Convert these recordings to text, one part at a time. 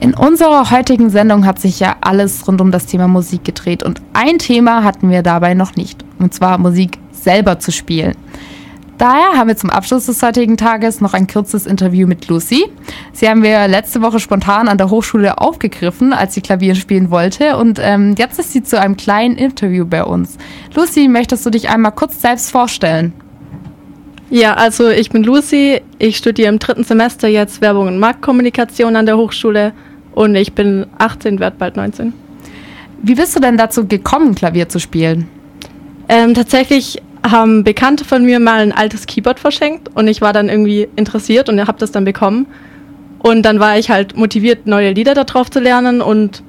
In unserer heutigen Sendung hat sich ja alles rund um das Thema Musik gedreht und ein Thema hatten wir dabei noch nicht, und zwar Musik selber zu spielen. Daher haben wir zum Abschluss des heutigen Tages noch ein kurzes Interview mit Lucy. Sie haben wir letzte Woche spontan an der Hochschule aufgegriffen, als sie Klavier spielen wollte. Und ähm, jetzt ist sie zu einem kleinen Interview bei uns. Lucy, möchtest du dich einmal kurz selbst vorstellen? Ja, also ich bin Lucy. Ich studiere im dritten Semester jetzt Werbung und Marktkommunikation an der Hochschule und ich bin 18, werde bald 19. Wie bist du denn dazu gekommen, Klavier zu spielen? Ähm, tatsächlich haben Bekannte von mir mal ein altes Keyboard verschenkt und ich war dann irgendwie interessiert und habe das dann bekommen. Und dann war ich halt motiviert, neue Lieder darauf zu lernen und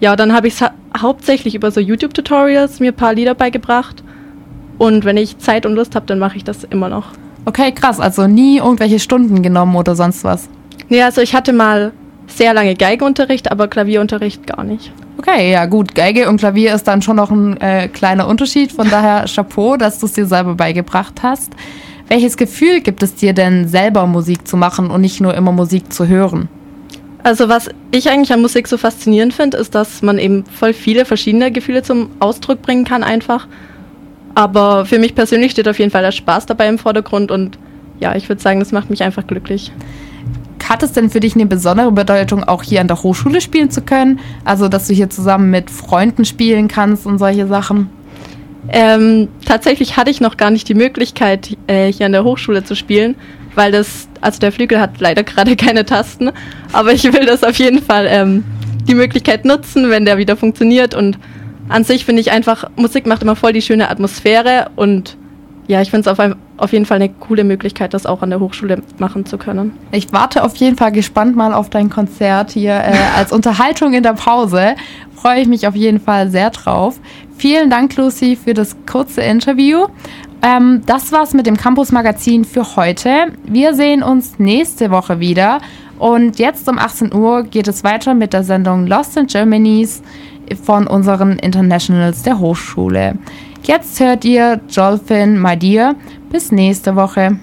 ja, dann habe ich es ha hauptsächlich über so YouTube-Tutorials mir ein paar Lieder beigebracht. Und wenn ich Zeit und Lust habe, dann mache ich das immer noch. Okay, krass. Also nie irgendwelche Stunden genommen oder sonst was? Nee, also ich hatte mal sehr lange Geigenunterricht, aber Klavierunterricht gar nicht. Okay, ja gut. Geige und Klavier ist dann schon noch ein äh, kleiner Unterschied. Von daher Chapeau, dass du es dir selber beigebracht hast. Welches Gefühl gibt es dir denn, selber Musik zu machen und nicht nur immer Musik zu hören? Also was ich eigentlich an Musik so faszinierend finde, ist, dass man eben voll viele verschiedene Gefühle zum Ausdruck bringen kann einfach. Aber für mich persönlich steht auf jeden Fall der Spaß dabei im Vordergrund und ja, ich würde sagen, das macht mich einfach glücklich. Hat es denn für dich eine besondere Bedeutung, auch hier an der Hochschule spielen zu können? Also, dass du hier zusammen mit Freunden spielen kannst und solche Sachen? Ähm, tatsächlich hatte ich noch gar nicht die Möglichkeit, äh, hier an der Hochschule zu spielen, weil das, also der Flügel hat leider gerade keine Tasten, aber ich will das auf jeden Fall ähm, die Möglichkeit nutzen, wenn der wieder funktioniert und an sich finde ich einfach, Musik macht immer voll die schöne Atmosphäre und ja, ich finde es auf, auf jeden Fall eine coole Möglichkeit, das auch an der Hochschule machen zu können. Ich warte auf jeden Fall gespannt mal auf dein Konzert hier äh, als Unterhaltung in der Pause. Freue ich mich auf jeden Fall sehr drauf. Vielen Dank, Lucy, für das kurze Interview. Ähm, das war's mit dem Campus Magazin für heute. Wir sehen uns nächste Woche wieder. Und jetzt um 18 Uhr geht es weiter mit der Sendung Lost in Germany's von unseren Internationals der Hochschule. Jetzt hört ihr Jolfin My Dear. Bis nächste Woche.